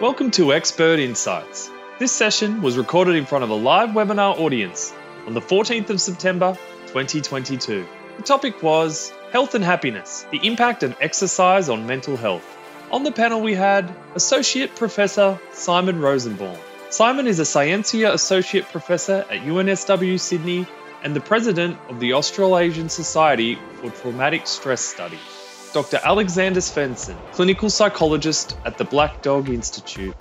Welcome to Expert Insights. This session was recorded in front of a live webinar audience on the 14th of September 2022. The topic was Health and Happiness The Impact of Exercise on Mental Health. On the panel, we had Associate Professor Simon Rosenbaum. Simon is a Scientia Associate Professor at UNSW Sydney and the President of the Australasian Society for Traumatic Stress Studies. Dr. Alexander Svensson, clinical psychologist at the Black Dog Institute,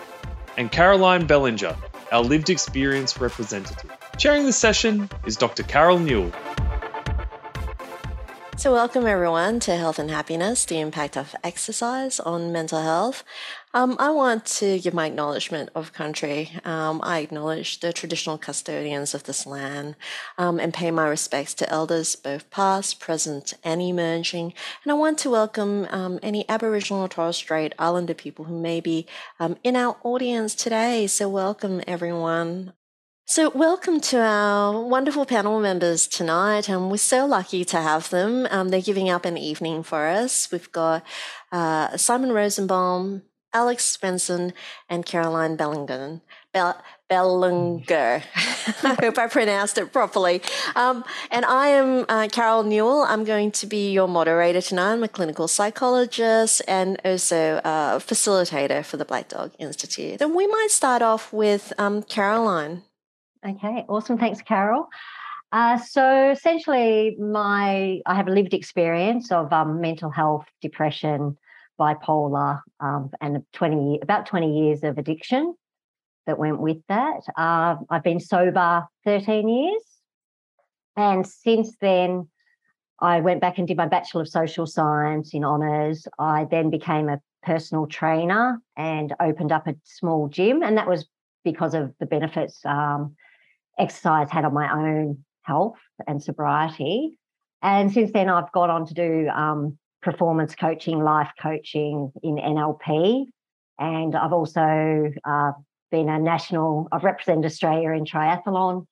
and Caroline Bellinger, our lived experience representative. Chairing the session is Dr. Carol Newell. So, welcome everyone to Health and Happiness, the impact of exercise on mental health. Um, I want to give my acknowledgement of country. Um, I acknowledge the traditional custodians of this land um, and pay my respects to elders, both past, present, and emerging. And I want to welcome um, any Aboriginal or Torres Strait Islander people who may be um, in our audience today. So, welcome everyone. So, welcome to our wonderful panel members tonight. Um, we're so lucky to have them. Um, they're giving up an evening for us. We've got uh, Simon Rosenbaum, Alex Svensson, and Caroline Bellinger. Bell- Bellinger. I hope I pronounced it properly. Um, and I am uh, Carol Newell. I'm going to be your moderator tonight. I'm a clinical psychologist and also a facilitator for the Black Dog Institute. And we might start off with um, Caroline. Okay, awesome. Thanks, Carol. Uh, so essentially, my I have a lived experience of um, mental health, depression, bipolar, um, and twenty about twenty years of addiction that went with that. Uh, I've been sober thirteen years, and since then, I went back and did my Bachelor of Social Science in honours. I then became a personal trainer and opened up a small gym, and that was because of the benefits. Um, exercise had on my own health and sobriety. And since then, I've gone on to do um, performance coaching, life coaching in NLP. And I've also uh, been a national, I've represented Australia in triathlon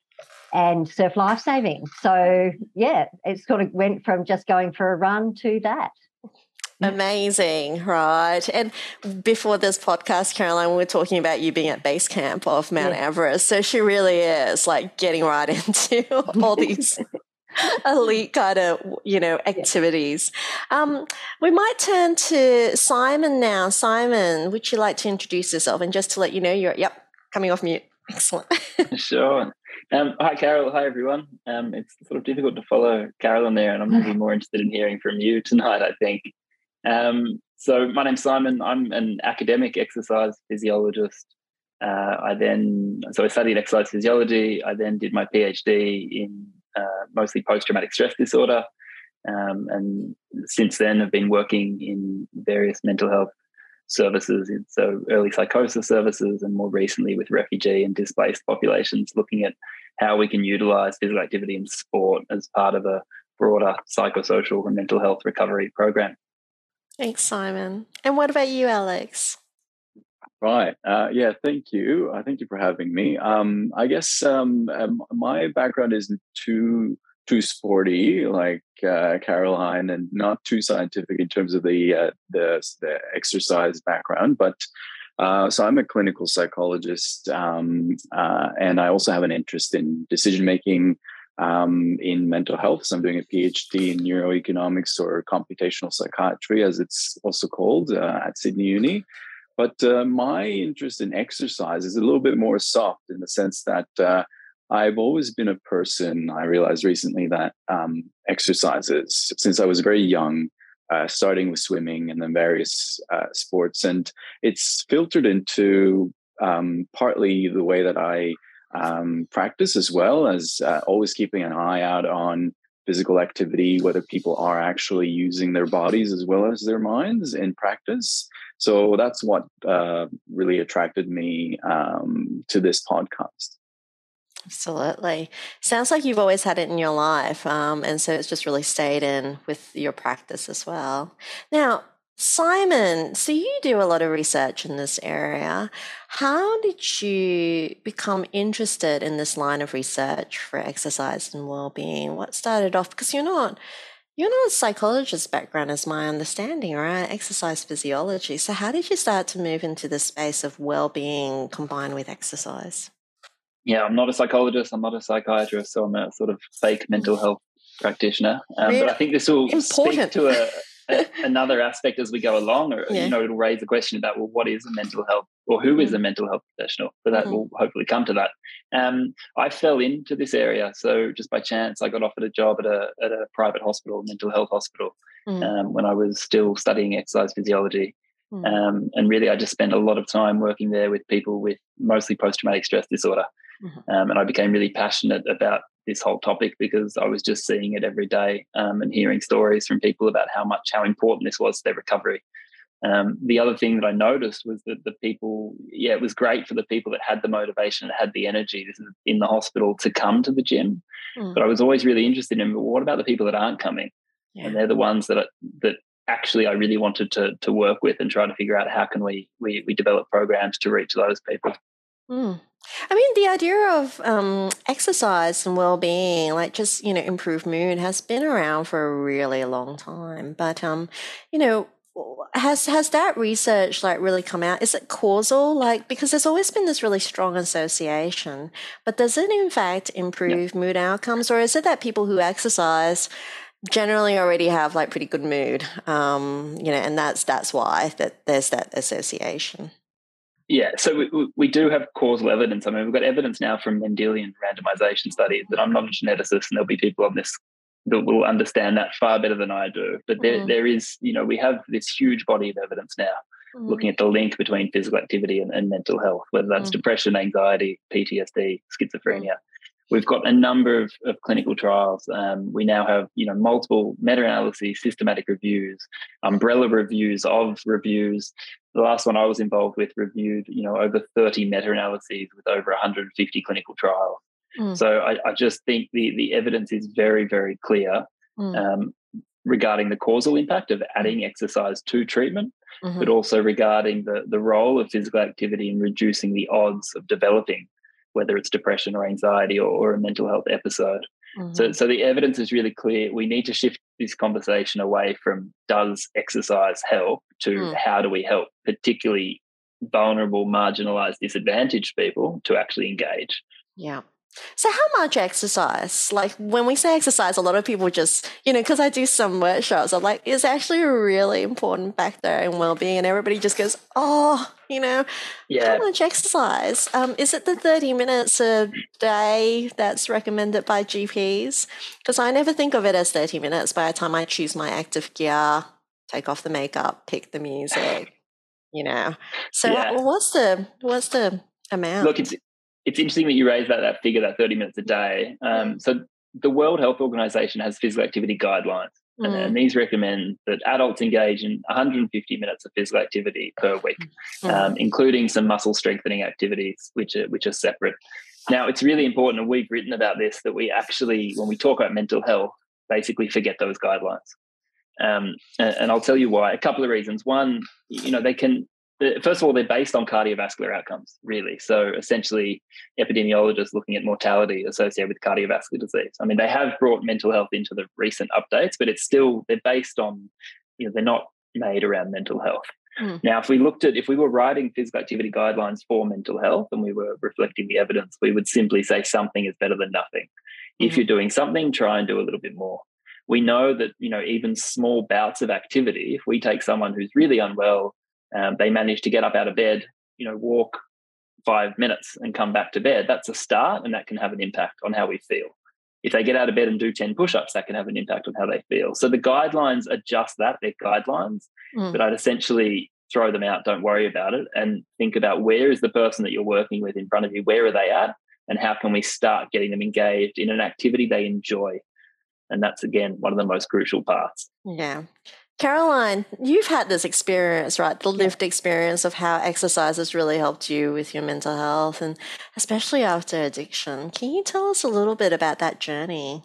and surf lifesaving. So, yeah, it sort of went from just going for a run to that. Amazing, right? And before this podcast, Caroline, we were talking about you being at base camp of Mount yeah. Everest. So she really is like getting right into all these elite kind of you know activities. Um, we might turn to Simon now. Simon, would you like to introduce yourself? And just to let you know, you're yep coming off mute. Excellent. sure. Um, hi, Carol. Hi, everyone. Um, it's sort of difficult to follow Carol on there, and I'm really more interested in hearing from you tonight. I think. Um, so my name's Simon. I'm an academic exercise physiologist. Uh, I then so I studied exercise physiology. I then did my PhD in uh, mostly post-traumatic stress disorder, um, and since then I've been working in various mental health services, so early psychosis services, and more recently with refugee and displaced populations, looking at how we can utilize physical activity and sport as part of a broader psychosocial and mental health recovery program. Thanks, Simon. And what about you, Alex? Right. Uh, yeah. Thank you. Uh, thank you for having me. Um, I guess um, um, my background isn't too too sporty like uh, Caroline, and not too scientific in terms of the uh, the, the exercise background. But uh, so I'm a clinical psychologist, um, uh, and I also have an interest in decision making um, in mental health. So I'm doing a PhD in neuroeconomics or computational psychiatry, as it's also called uh, at Sydney Uni. But uh, my interest in exercise is a little bit more soft in the sense that uh, I've always been a person, I realized recently that um, exercises since I was very young, uh, starting with swimming and then various uh, sports. And it's filtered into um, partly the way that I um, practice as well as uh, always keeping an eye out on physical activity, whether people are actually using their bodies as well as their minds in practice. So that's what uh, really attracted me um, to this podcast. Absolutely. Sounds like you've always had it in your life. Um, and so it's just really stayed in with your practice as well. Now, Simon, so you do a lot of research in this area. How did you become interested in this line of research for exercise and well-being? What started off because you're not You're not a psychologist background, as my understanding, right? Exercise physiology. So, how did you start to move into the space of well-being combined with exercise? Yeah, I'm not a psychologist. I'm not a psychiatrist, so I'm a sort of fake mental mm. health practitioner. Um, really? But I think this will Important. speak to a, another aspect as we go along, or yeah. you know, it'll raise a question about well, what is a mental health, or who is a mm. mental health professional? But that mm-hmm. will hopefully come to that. Um, I fell into this area, so just by chance, I got offered a job at a at a private hospital, mental health hospital, mm. um, when I was still studying exercise physiology. Mm. Um, and really, I just spent a lot of time working there with people with mostly post traumatic stress disorder. Mm-hmm. Um, and I became really passionate about this whole topic because I was just seeing it every day um, and hearing stories from people about how much how important this was to their recovery. Um, the other thing that I noticed was that the people, yeah, it was great for the people that had the motivation, that had the energy in the hospital to come to the gym. Mm. But I was always really interested in well, what about the people that aren't coming? Yeah. And they're the ones that that actually I really wanted to to work with and try to figure out how can we we we develop programs to reach those people. Mm. I mean, the idea of um, exercise and well-being, like just you know, improve mood, has been around for a really long time. But um, you know, has has that research like really come out? Is it causal? Like because there's always been this really strong association, but does it in fact improve mood outcomes, or is it that people who exercise generally already have like pretty good mood? Um, you know, and that's that's why that there's that association. Yeah, so we, we do have causal evidence. I mean, we've got evidence now from Mendelian randomization studies that I'm not a geneticist, and there'll be people on this that will understand that far better than I do. But there, mm. there is, you know, we have this huge body of evidence now mm. looking at the link between physical activity and, and mental health, whether that's mm. depression, anxiety, PTSD, schizophrenia. We've got a number of, of clinical trials. Um, we now have, you know, multiple meta-analyses, systematic reviews, umbrella reviews of reviews. The last one I was involved with reviewed, you know, over 30 meta-analyses with over 150 clinical trials. Mm. So I, I, just think the the evidence is very, very clear mm. um, regarding the causal impact of adding exercise to treatment, mm-hmm. but also regarding the, the role of physical activity in reducing the odds of developing whether it's depression or anxiety or, or a mental health episode. Mm-hmm. So, so the evidence is really clear. We need to shift this conversation away from does exercise help to mm. how do we help, particularly vulnerable, marginalized, disadvantaged people to actually engage. Yeah. So, how much exercise? Like, when we say exercise, a lot of people just, you know, because I do some workshops, I'm like, it's actually a really important factor in well being. And everybody just goes, oh, you know, yeah. how much exercise? Um, is it the 30 minutes a day that's recommended by GPs? Because I never think of it as 30 minutes by the time I choose my active gear, take off the makeup, pick the music, you know. So, yeah. what's the, what's the amount? Look, it's, it's interesting that you raised that that figure, that 30 minutes a day. Um, so the World Health Organization has physical activity guidelines, mm. and, and, these recommend that adults engage in 150 minutes of physical activity per week, mm. um, including some muscle strengthening activities, which are which are separate. Now, it's really important, and we've written about this, that we actually, when we talk about mental health, basically forget those guidelines. Um, and, and I'll tell you why. A couple of reasons. One, you know, they can first of all, they're based on cardiovascular outcomes, really. So essentially, epidemiologists looking at mortality associated with cardiovascular disease. I mean, they have brought mental health into the recent updates, but it's still they're based on, you know, they're not made around mental health. Mm. Now, if we looked at if we were writing physical activity guidelines for mental health and we were reflecting the evidence, we would simply say something is better than nothing. Mm-hmm. If you're doing something, try and do a little bit more. We know that you know even small bouts of activity. If we take someone who's really unwell um, they manage to get up out of bed, you know, walk five minutes and come back to bed. That's a start, and that can have an impact on how we feel. If they get out of bed and do 10 push ups, that can have an impact on how they feel. So the guidelines are just that they're guidelines, mm. but I'd essentially throw them out, don't worry about it, and think about where is the person that you're working with in front of you, where are they at, and how can we start getting them engaged in an activity they enjoy. And that's again one of the most crucial parts. Yeah. Caroline, you've had this experience, right? The lived experience of how exercise has really helped you with your mental health and especially after addiction. Can you tell us a little bit about that journey?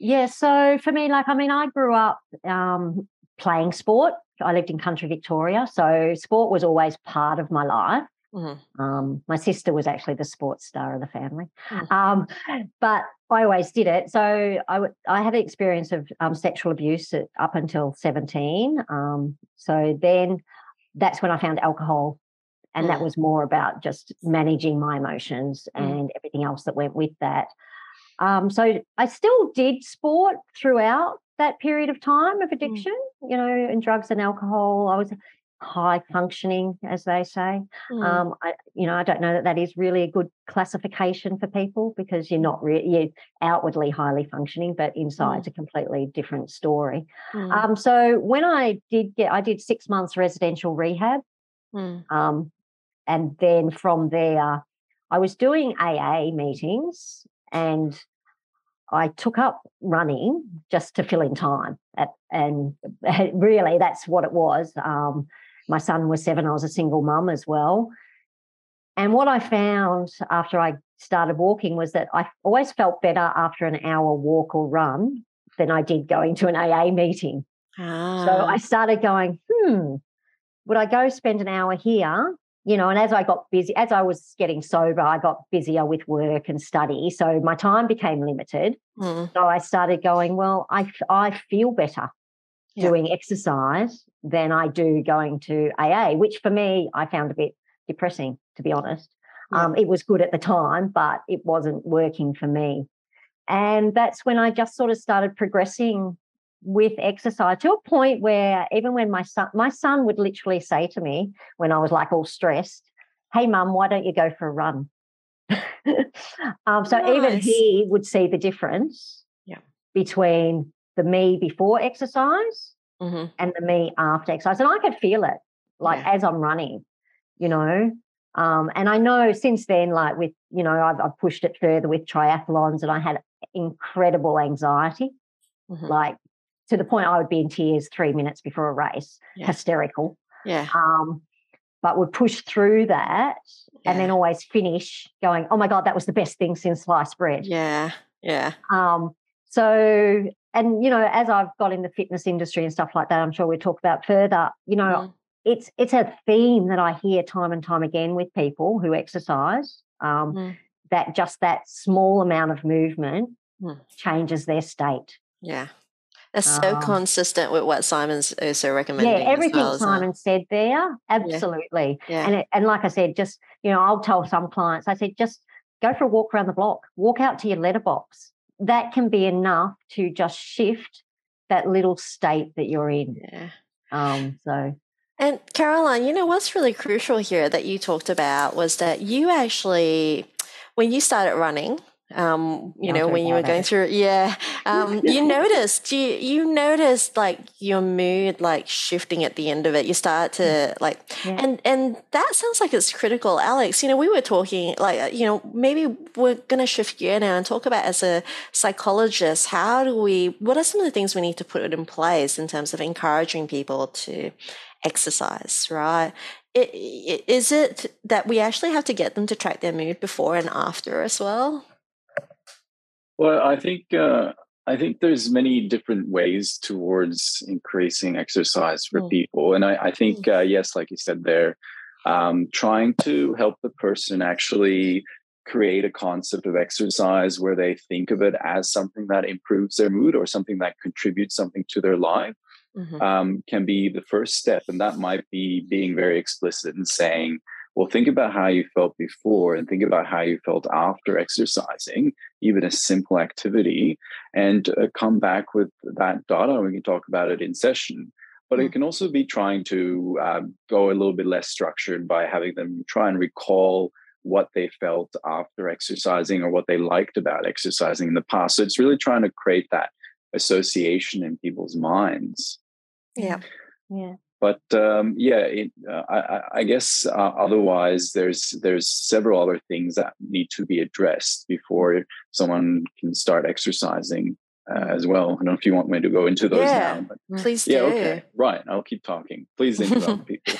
Yeah, so for me, like, I mean, I grew up um, playing sport. I lived in country Victoria. So sport was always part of my life. Mm-hmm. Um, my sister was actually the sports star of the family, Mm. um, but I always did it. So I, w- I had an experience of um, sexual abuse at, up until 17. Um, so then that's when I found alcohol. And that Mm. was more about just managing my emotions Mm. and everything else that went with that. Um, so I still did sport throughout that period of time of addiction, you know, and drugs and alcohol. I was high functioning, as they say. Mm. Um, I, you know, I don't know that that is really a good classification for people because you're not really you're outwardly highly functioning, but inside's a completely different story. Mm. Um, so when I did get, I did six months residential rehab, Mm. um, and then from there, I was doing AA meetings and I took up running just to fill in time. At, and really, that's what it was. Um, my son was seven, I was a single mum as well. And what I found after I started walking was that I always felt better after an hour walk or run than I did going to an AA meeting. Ah. So I started going, hmm, would I go spend an hour here? You know, and as I got busy, as I was getting sober, I got busier with work and study. So my time became limited. Mm. So I started going, well, I, I feel better Yeah. doing exercise than I do going to AA, which for me, I found a bit depressing, to be honest. Yeah. Um, it was good at the time, but it wasn't working for me. And that's when I just sort of started progressing with exercise to a point where even when my son, my son would literally say to me when I was like all stressed, Hey, mum, why don't you go for a run? um, so even he would see the difference Yeah. between the me before exercise Mhm. and the me after exercise. And I could feel it like Yeah. as I'm running, you know. Um, and I know since then, like with, you know, I've, I've pushed it further with triathlons and I had incredible anxiety, Mhm. like to the point I would be in tears three minutes before a race, Yeah. hysterical. Yeah. Um, but would push through that and then always finish going, oh my God, that was the best thing since sliced bread. Yeah. Yeah. Um, so, and you know, as I've got in the fitness industry and stuff like that, I'm sure we'll talk about further. You know, Mm. it's it's a theme that I hear time and time again with people who exercise. Um, Mm. That just that small amount of movement Mm. changes their state. Yeah. That's so Um, consistent with what Simon's also recommending. Yeah, everything well? Simon said there, absolutely. Yeah. And it, and like I said, just you know, I'll tell some clients, I said, just go for a walk around the block, walk out to your letterbox. That can be enough to just shift that little state that you're in. yeah. Um, so And Caroline, you know what's really crucial here that you talked about was that you actually, when you started running, um, you know, when you were going it. through, yeah, um, you noticed you you noticed like your mood like shifting at the end of it. You start to like, Yeah. and and that sounds like it's critical, Alex. You know, we were talking like, uh, you know, maybe we're gonna shift gear now and talk about as a psychologist, how do we? What are some of the things we need to put in place in terms of encouraging people to exercise, right? I- i- Is it that we actually have to get them to track their mood before and after as well? Well, I think uh, I think there's many different ways towards increasing exercise for Mm. people, and I, I think uh, yes, like you said there, um, trying to help the person actually create a concept of exercise where they think of it as something that improves their mood or something that contributes something to their life Mhm. um, can be the first step. And that might be being very explicit and saying, well, think about how you felt before and think about how you felt after exercising, even a simple activity, and uh, come back with that data. And we can talk about it in session. But it Mm. can also be trying to um, go a little bit less structured by having them try and recall what they felt after exercising or what they liked about exercising in the past. So it's really trying to create that association in people's minds. Yeah. yeah. But um, yeah, it, uh, I, I- guess uh, otherwise there's there's several other things that need to be addressed before someone can start exercising uh, as well. I don't know if you want me to go into those Yeah. now, but Please do. yeah, okay, right. I'll keep talking. Please interrupt people.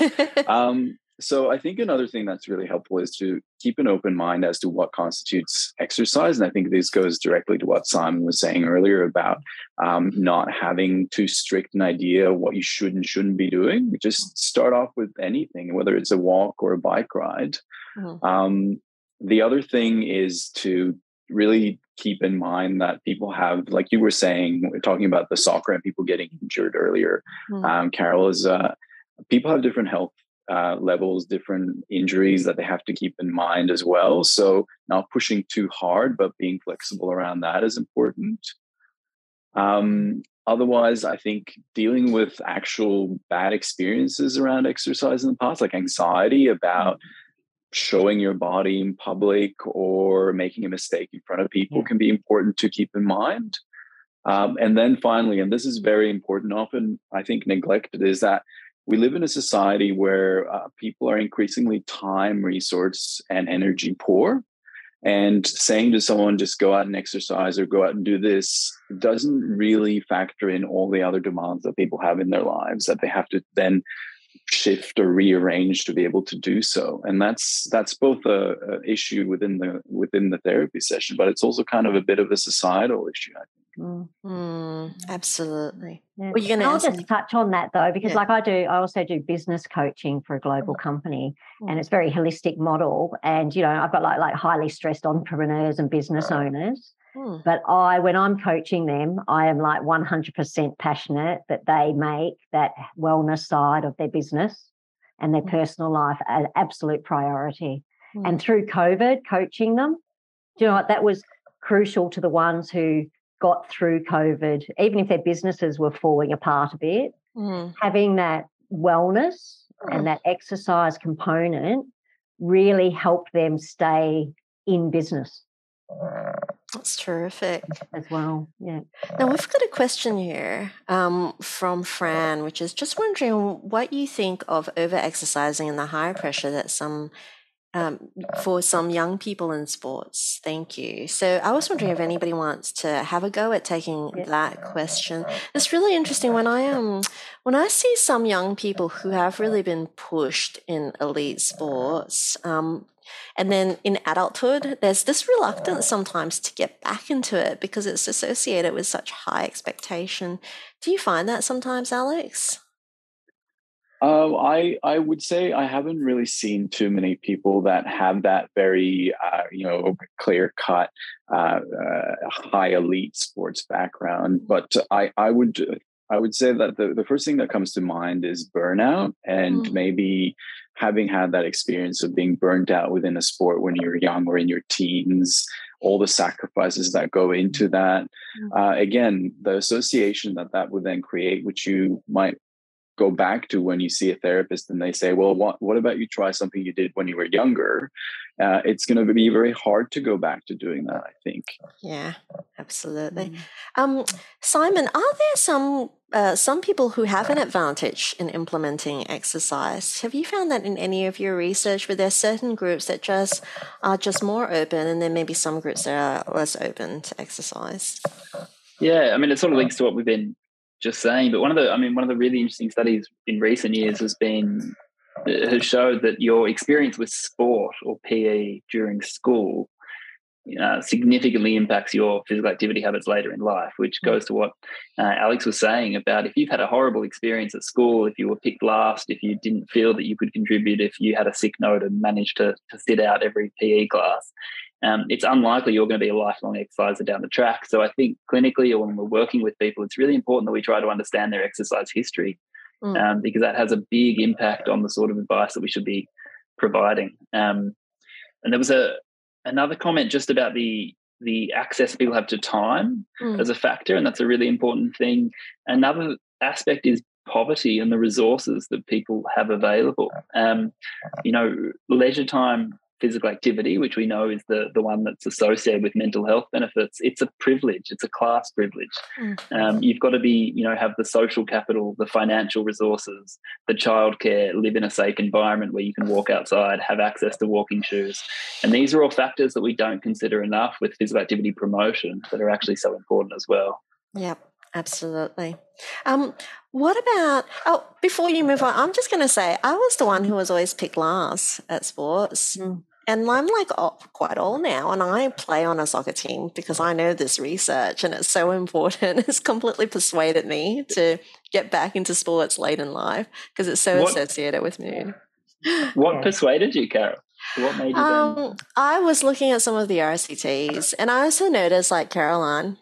Um, so I think another thing that's really helpful is to keep an open mind as to what constitutes exercise. And I think this goes directly to what Simon was saying earlier about um, not having too strict an idea of what you should and shouldn't be doing. Just start off with anything, whether it's a walk or a bike ride. Mm-hmm. Um, the other thing is to really keep in mind that people have, like you were saying, we are talking about the soccer and people getting injured earlier. Mm-hmm. Um, Carol is. Uh, people have different health uh, levels, different injuries that they have to keep in mind as well. So, not pushing too hard, but being flexible around that is important. Um, otherwise, I think dealing with actual bad experiences around exercise in the past, like anxiety about showing your body in public or making a mistake in front of people, can be important to keep in mind. Um, and then finally, and this is very important, often I think neglected, is that we live in a society where uh, people are increasingly time, resource, and energy poor. And saying to someone, just go out and exercise or go out and do this doesn't really factor in all the other demands that people have in their lives that they have to then shift or rearrange to be able to do so and that's that's both a, a, issue within the within the therapy session but it's also kind of a bit of a societal issue i think Mm, absolutely. Yeah. Well, you're going to. I'll just me? touch on that though, because yeah. like I do, I also do business coaching for a global mm-hmm. company, mm. and it's very holistic model. And you know, I've got like like highly stressed entrepreneurs and business owners. Mm. But I, when I'm coaching them, I am like 100% passionate that they make that wellness side of their business and their mm. personal life an absolute priority. And mm. through COVID, coaching them, do you know what? That was crucial to the ones who got through COVID, even if their businesses were falling apart a bit, mm. having that wellness mm. and that exercise component really helped them stay in business. That's terrific. As well, yeah. Now we've got a question here um, from Fran, which is just wondering what you think of over exercising and the high pressure that some um, for some young people in sports. Thank you. So I was wondering if anybody wants to have a go at taking that question. It's really interesting when I um when I see some young people who have really been pushed in elite sports. Um, and then in adulthood, there's this reluctance sometimes to get back into it because it's associated with such high expectation. Do you find that sometimes, Alex? Uh, I I would say I haven't really seen too many people that have that very uh, you know clear cut uh, uh, high elite sports background. But I I would I would say that the, the first thing that comes to mind is burnout and mm. maybe having had that experience of being burnt out within a sport when you're young or in your teens all the sacrifices that go into that mm. uh, again the association that that would then create which you might go back to when you see a therapist and they say, well, what, what about you try something you did when you were younger? Uh, it's going to be very hard to go back to doing that, I think. Yeah, absolutely. Mm. Um, Simon, are there some uh, some people who have an advantage in implementing exercise? Have you found that in any of your research? Were there certain groups that just are just more open, and then maybe some groups that are less open to exercise? Yeah, I mean, it sort of links to what we've been just saying. But one of the, I mean, one of the really interesting studies in recent years has been has showed that your experience with sport or PE during school uh, significantly impacts your physical activity habits later in life, which mm. goes to what uh, Alex was saying about if you've had a horrible experience at school, if you were picked last, if you didn't feel that you could contribute, if you had a sick note and managed to, to sit out every PE class, um, it's unlikely you're going to be a lifelong exerciser down the track. So I think clinically or when we're working with people, it's really important that we try to understand their exercise history mm. um, because that has a big impact on the sort of advice that we should be providing. Um, and there was a another comment just about the the access people have to time mm. as a factor, and that's a really important thing. Another aspect is poverty and the resources that people have available. Um, you know, leisure time physical activity, which we know is the, the one that's associated with mental health benefits, it's a privilege. It's a class privilege. Mm-hmm. Um, you've got to be, you know, have the social capital, the financial resources, the childcare, live in a safe environment where you can walk outside, have access to walking shoes. And these are all factors that we don't consider enough with physical activity promotion that are actually so important as well. Yep. Absolutely. Um, what about, oh, before you move on, I'm just going to say I was the one who was always picked last at sports. Mm. And I'm like oh, quite old now, and I play on a soccer team because I know this research and it's so important. It's completely persuaded me to get back into sports late in life because it's so what, associated with mood. What persuaded you, Carol? What made you um, I was looking at some of the RCTs, and I also noticed, like Caroline,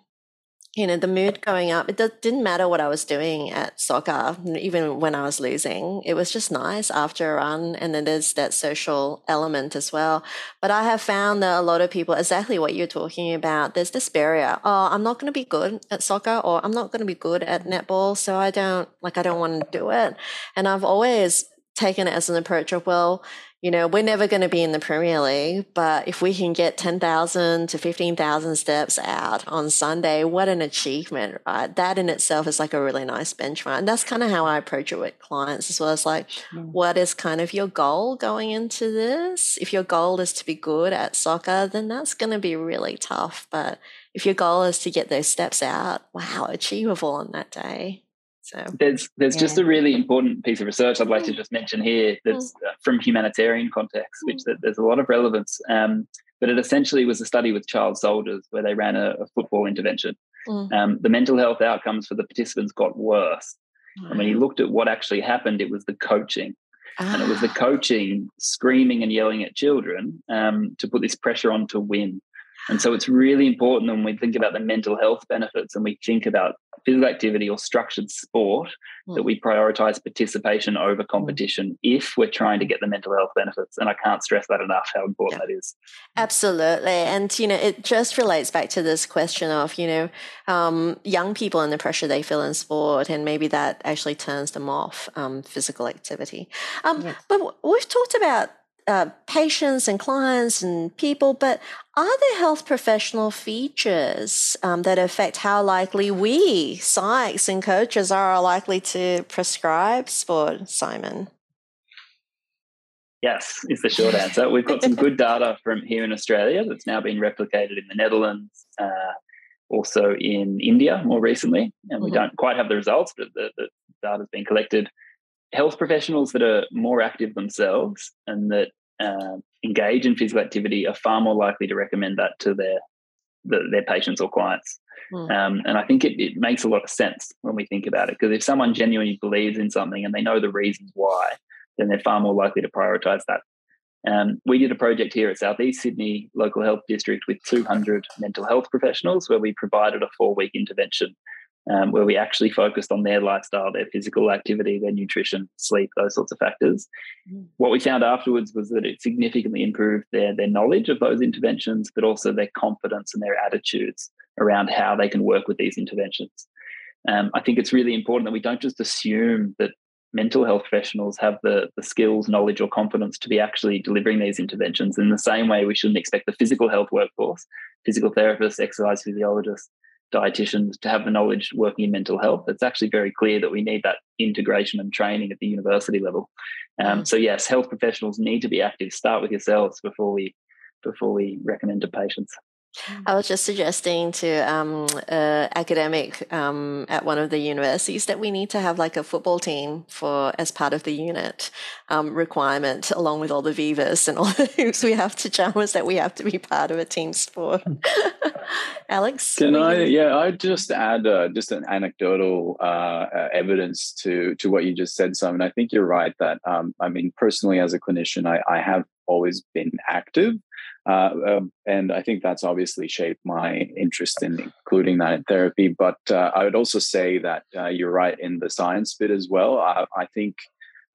you know, the mood going up. It didn't matter what I was doing at soccer, even when I was losing. It was just nice after a run. And then there's that social element as well. But I have found that a lot of people, exactly what you're talking about, there's this barrier. Oh, I'm not going to be good at soccer or I'm not going to be good at netball. So I don't, like, I don't want to do it. And I've always taken it as an approach of, well, you know, we're never going to be in the Premier League, but if we can get 10,000 to 15,000 steps out on Sunday, what an achievement, right? That in itself is like a really nice benchmark. And that's kind of how I approach it with clients as well. It's like, mm. what is kind of your goal going into this? If your goal is to be good at soccer, then that's going to be really tough. But if your goal is to get those steps out, wow, achievable on that day. So there's there's yeah. just a really important piece of research I'd like to mm. just mention here that's mm. uh, from humanitarian context, which mm. that there's a lot of relevance. Um, but it essentially was a study with child soldiers where they ran a, a football intervention. Mm. Um, the mental health outcomes for the participants got worse. And when he looked at what actually happened, it was the coaching. Ah. And it was the ah. coaching screaming and yelling at children um, to put this pressure on to win. And so it's really important when we think about the mental health benefits and we think about physical activity or structured sport mm. that we prioritize participation over competition mm. if we're trying to get the mental health benefits. And I can't stress that enough how important yeah. that is. Absolutely. And, you know, it just relates back to this question of, you know, um, young people and the pressure they feel in sport, and maybe that actually turns them off um, physical activity. Um. But we've talked about uh, patients and clients and people, but are there health professional features um, that affect how likely we, psychs and coaches, are likely to prescribe sport, Simon? Yes, is the short answer. We've got some good data from here in Australia that's now been replicated in the Netherlands, uh, also in India more recently. And we mm-hmm. don't quite have the results, but the, the data's been collected health professionals that are more active themselves and that uh, engage in physical activity are far more likely to recommend that to their the, their patients or clients. Mm. Um, and I think it, it makes a lot of sense when we think about it because if someone genuinely believes in something and they know the reasons why, then they're far more likely to prioritize that. Um, we did a project here at Southeast Sydney Local Health District with 200 mental health professionals where we provided a four week intervention um, where we actually focused on their lifestyle, their physical activity, their nutrition, sleep, those sorts of factors. Mm. What we found afterwards was that it significantly improved their, their knowledge of those interventions, but also their confidence and their attitudes around how they can work with these interventions. Um, I think it's really important that we don't just assume that mental health professionals have the, the skills, knowledge, or confidence to be actually delivering these interventions. In the same way, we shouldn't expect the physical health workforce, physical therapists, exercise physiologists, dietitians to have the knowledge working in mental health. It's actually very clear that we need that integration and training at the university level. Um, mm. so yes, health professionals need to be active. Start with yourselves before we before we recommend to patients. I was just suggesting to um, uh, academic um, at one of the universities that we need to have like a football team for as part of the unit um, requirement, along with all the Vivas and all the hoops we have to jump, is that we have to be part of a team sport. Alex, can I? Yeah, I just add uh, just an anecdotal uh, uh, evidence to to what you just said, Simon. I think you're right that um, I mean personally as a clinician, I, I have always been active uh, um, and I think that's obviously shaped my interest in including that in therapy. But uh, I would also say that uh, you're right in the science bit as well. I, I think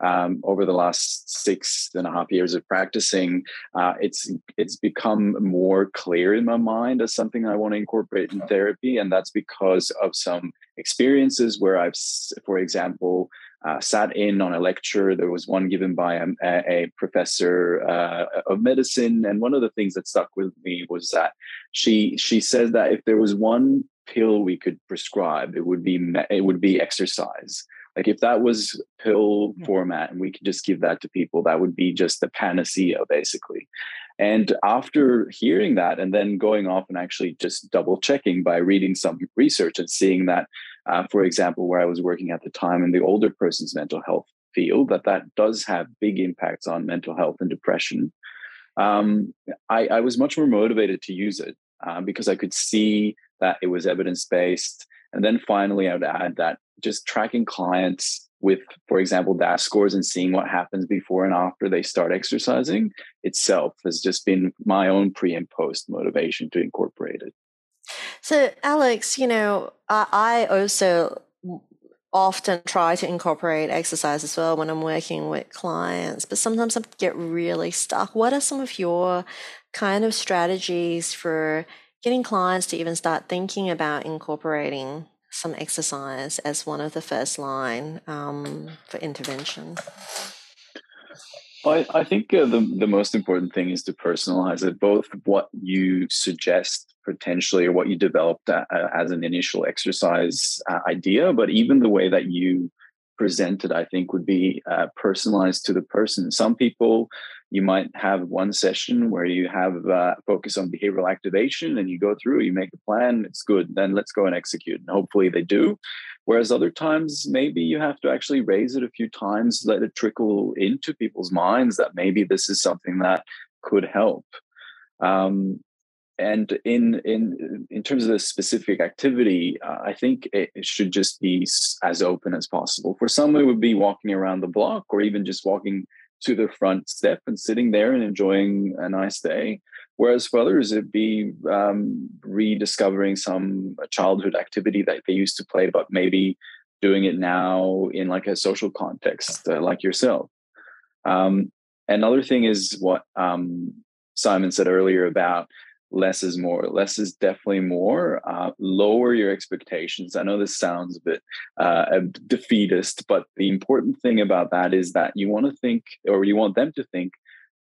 um, over the last six and a half years of practicing, uh, it's it's become more clear in my mind as something I want to incorporate in therapy, and that's because of some experiences where I've, for example, uh, sat in on a lecture. There was one given by a, a professor uh, of medicine, and one of the things that stuck with me was that she she said that if there was one pill we could prescribe, it would be it would be exercise. Like if that was pill yeah. format and we could just give that to people, that would be just the panacea, basically. And after hearing that, and then going off and actually just double checking by reading some research and seeing that uh, for example, where I was working at the time in the older person's mental health field, that that does have big impacts on mental health and depression. Um, I, I, was much more motivated to use it uh, because I could see that it was evidence based. And then finally, I would add that just tracking clients with, for example, DASS scores and seeing what happens before and after they start exercising itself has just been my own pre and post motivation to incorporate it. So, Alex, you know, I also often try to incorporate exercise as well when I'm working with clients, but sometimes I get really stuck. What are some of your kind of strategies for getting clients to even start thinking about incorporating some exercise as one of the first line um, for intervention? I, I think uh, the, the most important thing is to personalize it, both what you suggest potentially or what you developed uh, as an initial exercise uh, idea, but even the way that you presented, I think would be uh, personalized to the person. Some people, you might have one session where you have uh, focus on behavioral activation and you go through, you make a plan, it's good, then let's go and execute. And hopefully they do. Whereas other times, maybe you have to actually raise it a few times, let it trickle into people's minds that maybe this is something that could help. Um, and in in in terms of the specific activity, uh, I think it, it, should just be as open as possible. For some, it would be walking around the block, or even just walking to the front step and sitting there and enjoying a nice day. Whereas for others, it'd be um, rediscovering some childhood activity that they used to play, but maybe doing it now in like a social context, uh, like yourself. Um, another thing is what um, Simon said earlier about less is more. Less is definitely more. Uh, lower your expectations. I know this sounds a bit uh, defeatist, but the important thing about that is that you want to think, or you want them to think,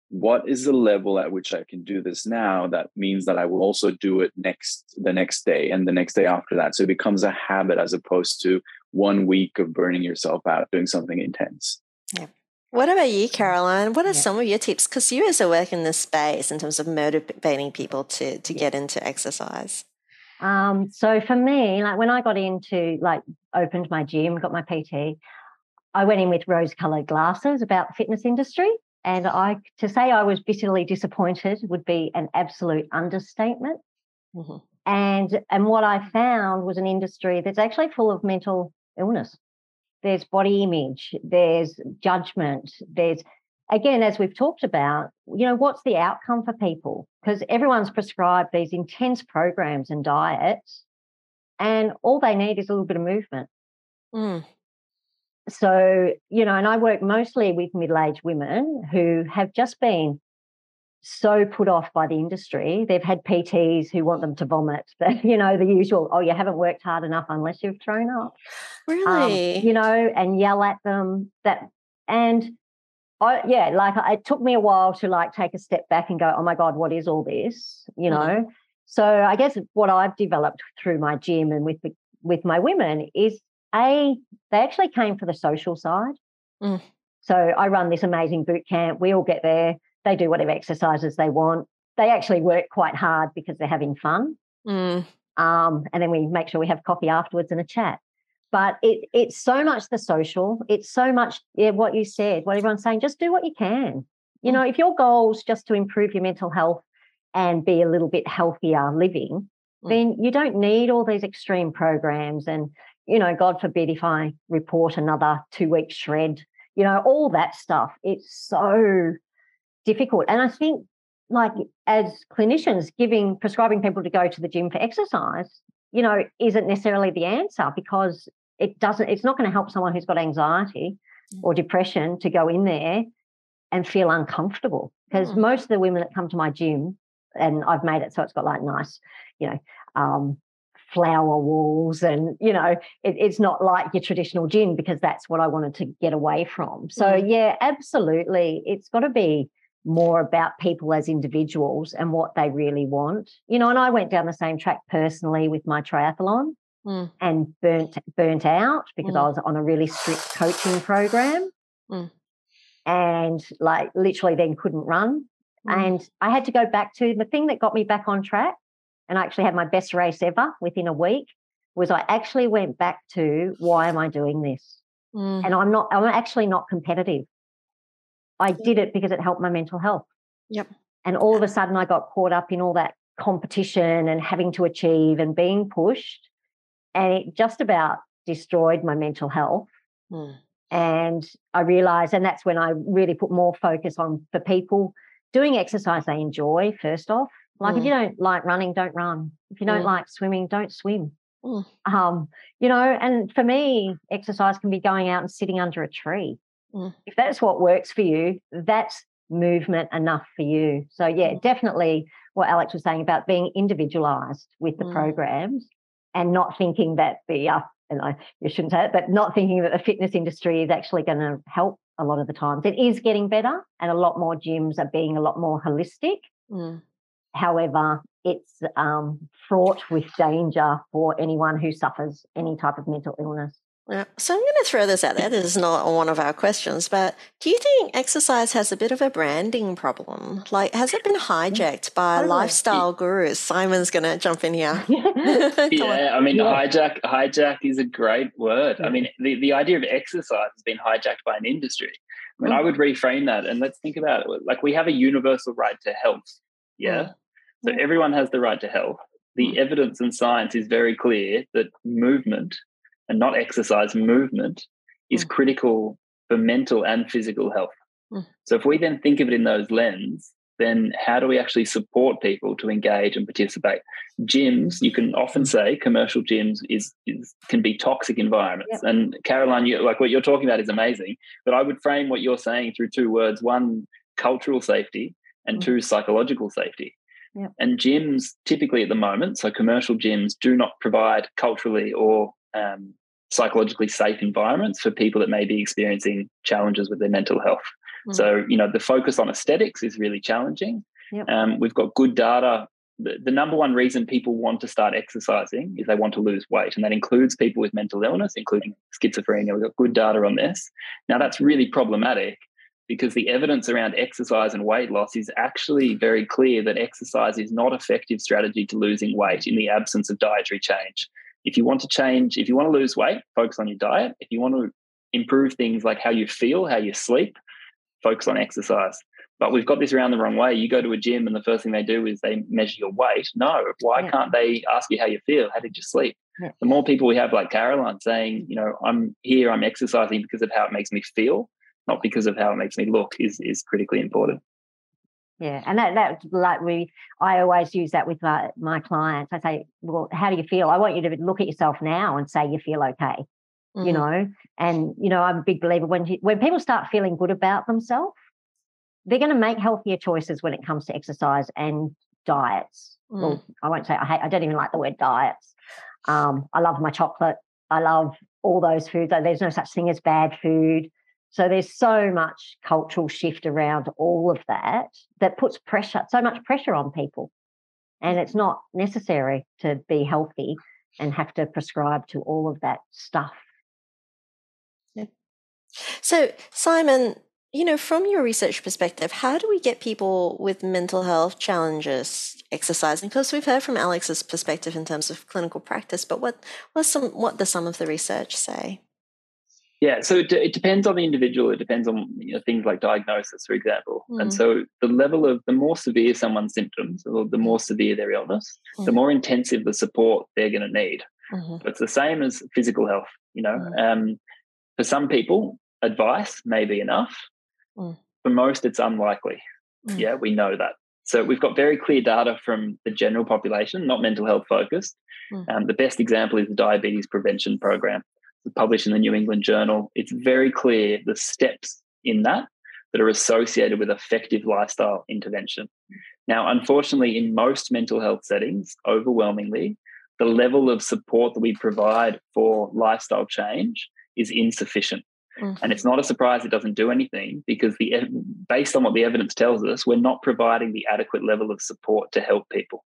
what is the level at which I can do this now? That means that I will also do it next the next day and the next day after that. So it becomes a habit as opposed to one week of burning yourself out doing something intense. Yeah. What about you, Caroline? What are yeah. some of your tips? Because you also work in this space in terms of motivating people to to get into exercise. Um, so for me, like when I got into like opened my gym, got my PT, I went in with rose-colored glasses about the fitness industry. And I to say I was bitterly disappointed would be an absolute understatement. Mm-hmm. And and what I found was an industry that's actually full of mental illness there's body image, there's judgment, there's again, as we've talked about, you know, what's the outcome for people? Because everyone's prescribed these intense programs and diets, and all they need is a little bit of movement. Mm. So, you know, and I work mostly with middle aged women who have just been so put off by the industry. They've had PTs who want them to vomit. But, you know, the usual, oh, you haven't worked hard enough unless you've thrown up. Um, really? Um, you know, and yell at them that and I yeah, like it took me a while to like take a step back and go, oh my God, what is all this? You mm-hmm. know? So I guess what I've developed through my gym and with the, with my women is a they actually came for the social side. Mm. So I run this amazing boot camp. We all get there they do whatever exercises they want. They actually work quite hard because they're having fun. Mm. Um, and then we make sure we have coffee afterwards and a chat. But it, it's so much the social. It's so much yeah, what you said, what everyone's saying. Just do what you can. You know, if your goal's just to improve your mental health and be a little bit healthier living, mm. then you don't need all these extreme programs. And, you know, God forbid if I report another two week shred, you know, all that stuff. It's so difficult. And I think, like, as clinicians, giving prescribing people to go to the gym for exercise, you know, isn't necessarily the answer because it doesn't, it's not going to help someone who's got anxiety mm. or depression to go in there and feel uncomfortable. Because mm. most of the women that come to my gym, and I've made it so it's got like nice, you know, um, flower walls and you know it, it's not like your traditional gym because that's what i wanted to get away from so mm. yeah absolutely it's got to be more about people as individuals and what they really want. You know, and I went down the same track personally with my triathlon mm. and burnt burnt out because mm. I was on a really strict coaching program. Mm. And like literally then couldn't run. Mm. And I had to go back to the thing that got me back on track. And I actually had my best race ever within a week was I actually went back to why am I doing this? Mm. And I'm not, I'm actually not competitive. I did it because it helped my mental health. Yep. And all of a sudden, I got caught up in all that competition and having to achieve and being pushed. And it just about destroyed my mental health. Mm. And I realized, and that's when I really put more focus on for people doing exercise they enjoy, first off. Like if Mm. you don't like running, don't run. If you don't Mm. like swimming, don't swim. Mm. Um, you know, and for me, exercise can be going out and sitting under a tree. Mm. If that's what works for you, that's movement enough for you. So yeah, Mm. definitely what Alex was saying about being individualized with the Mm. programs and not thinking that the uh, and I you shouldn't say it, but not thinking that the fitness industry is actually going to help a lot of the times. It is getting better and a lot more gyms are being a lot more holistic. Mm. However, it's um, fraught with danger for anyone who suffers any type of mental illness. Yeah. So I'm going to throw this out there. This is not one of our questions, but do you think exercise has a bit of a branding problem? Like, has it been hijacked by Totally. lifestyle gurus? Simon's going to jump in here. Yeah, I mean, Yeah. hijack hijack is a great word. I mean, the, the idea of exercise has been hijacked by an industry. I mean, I Mm. would reframe that and let's think about it. Like, we have a universal right to health. Yeah. So Mm. everyone has the right to health. The evidence and science is very clear that movement and not exercise, movement is Mm. critical for mental and physical health. Mm. So if we then think of it in those lens, then how do we actually support people to engage and participate? Gyms, you can often Mm. say commercial gyms is, is can be toxic environments. And Caroline, you, like what you're talking about is amazing. But I would frame what you're saying through two words: one, cultural safety, and Mm. two, psychological safety. Yep. And gyms, typically at the moment, so commercial gyms do not provide culturally or um, psychologically safe environments for people that may be experiencing challenges with their mental health. Mm. So, you know, the focus on aesthetics is really challenging. Yep. Um, we've got good data. The, the number one reason people want to start exercising is they want to lose weight, and that includes people with mental illness, including schizophrenia. We've got good data on this. Now, that's really problematic because the evidence around exercise and weight loss is actually very clear that exercise is not effective strategy to losing weight in the absence of dietary change. If you want to change, if you want to lose weight, focus on your diet. If you want to improve things like how you feel, how you sleep, focus on exercise. But we've got this around the wrong way. You go to a gym and the first thing they do is they measure your weight. No, why Yeah. can't they ask you how you feel? How did you sleep? Yeah. The more people we have like Caroline saying, you know, I'm here, I'm exercising because of how it makes me feel, not because of how it makes me look, is is critically important. Yeah, and that that like we, I always use that with my, my clients. I say, well, how do you feel? I want you to look at yourself now and say you feel okay. You Mhm. know, and you know, I'm a big believer when you, when people start feeling good about themselves, they're going to make healthier choices when it comes to exercise and diets. Well, I won't say I hate. I don't even like the word diets. Um, I love my chocolate. I love all those foods. There's no such thing as bad food. So there's so much cultural shift around all of that that puts pressure, so much pressure on people. And it's not necessary to be healthy and have to prescribe to all of that stuff. So, Simon, you know, from your research perspective, how do we get people with mental health challenges exercising? Because we've heard from Alex's perspective in terms of clinical practice, but what what some what does some of the research say? Yeah, so it, it depends on the individual. It depends on you know, things like diagnosis, for example. Mm. And so the level of the more severe someone's symptoms, or the more severe their illness, the Mm. more intensive the support they're going to need. Mhm. It's the same as physical health. You know, Mm. um, for some people, advice may be enough. Mm. For most, it's unlikely. Mm. Yeah, we know that. So we've got very clear data from the general population, not mental health focused. Mm. Um, the best example is the diabetes prevention program, published in the New England Journal. It's very clear the steps in that that are associated with effective lifestyle intervention. Now, unfortunately, in most mental health settings, overwhelmingly, the level of support that we provide for lifestyle change is insufficient. Mhm. And it's not a surprise it doesn't do anything because the based on what the evidence tells us, we're not providing the adequate level of support to help people.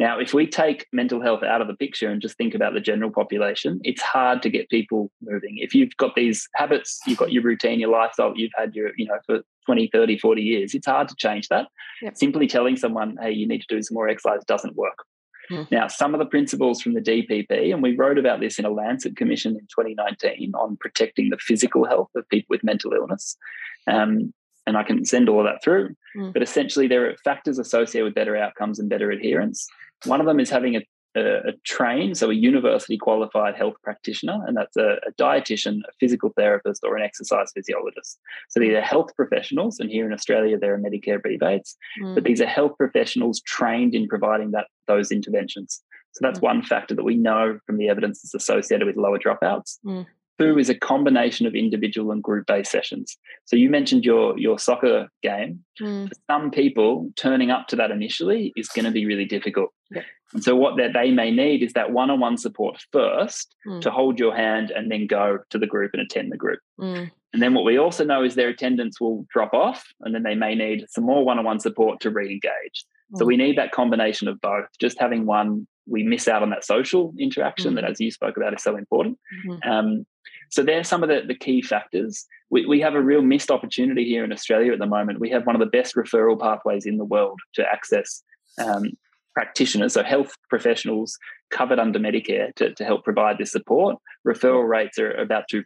Now, if we take mental health out of the picture and just think about the general population, it's hard to get people moving. If you've got these habits, you've got your routine, your lifestyle, you've had your, you know, for 20, 30, 40 years, it's hard to change that. Yep. Simply telling someone, hey, you need to do some more exercise doesn't work. Mm. Now, some of the principles from the DPP, and we wrote about this in a Lancet commission in 2019 on protecting the physical health of people with mental illness. Um, and I can send all of that through. Mm. But essentially, there are factors associated with better outcomes and better adherence. One of them is having a a, a trained, so a university qualified health practitioner, and that's a, a, dietitian, a physical therapist, or an exercise physiologist. So these are health professionals, and here in Australia there are Medicare rebates, mm. but these are health professionals trained in providing that those interventions. So that's mm. one factor that we know from the evidence is associated with lower dropouts. Mm. Two is a combination of individual and group based sessions. So you mentioned your your soccer game. Mm. For some people, turning up to that initially is going to be really difficult. And so what that they may need is that one on one support first mm. to hold your hand and then go to the group and attend the group. Mm. And then what we also know is their attendance will drop off, and then they may need some more one on one support to re engage. So we mm. need that combination of both. Just having one, we miss out on that social interaction that, mm. as you spoke about, is so important. Mm-hmm. Um, so they're some of the, the key factors. We, we have a real missed opportunity here in Australia at the moment. We have one of the best referral pathways in the world to access um, practitioners, so health professionals covered under Medicare to, to help provide this support. Referral rates are about 2%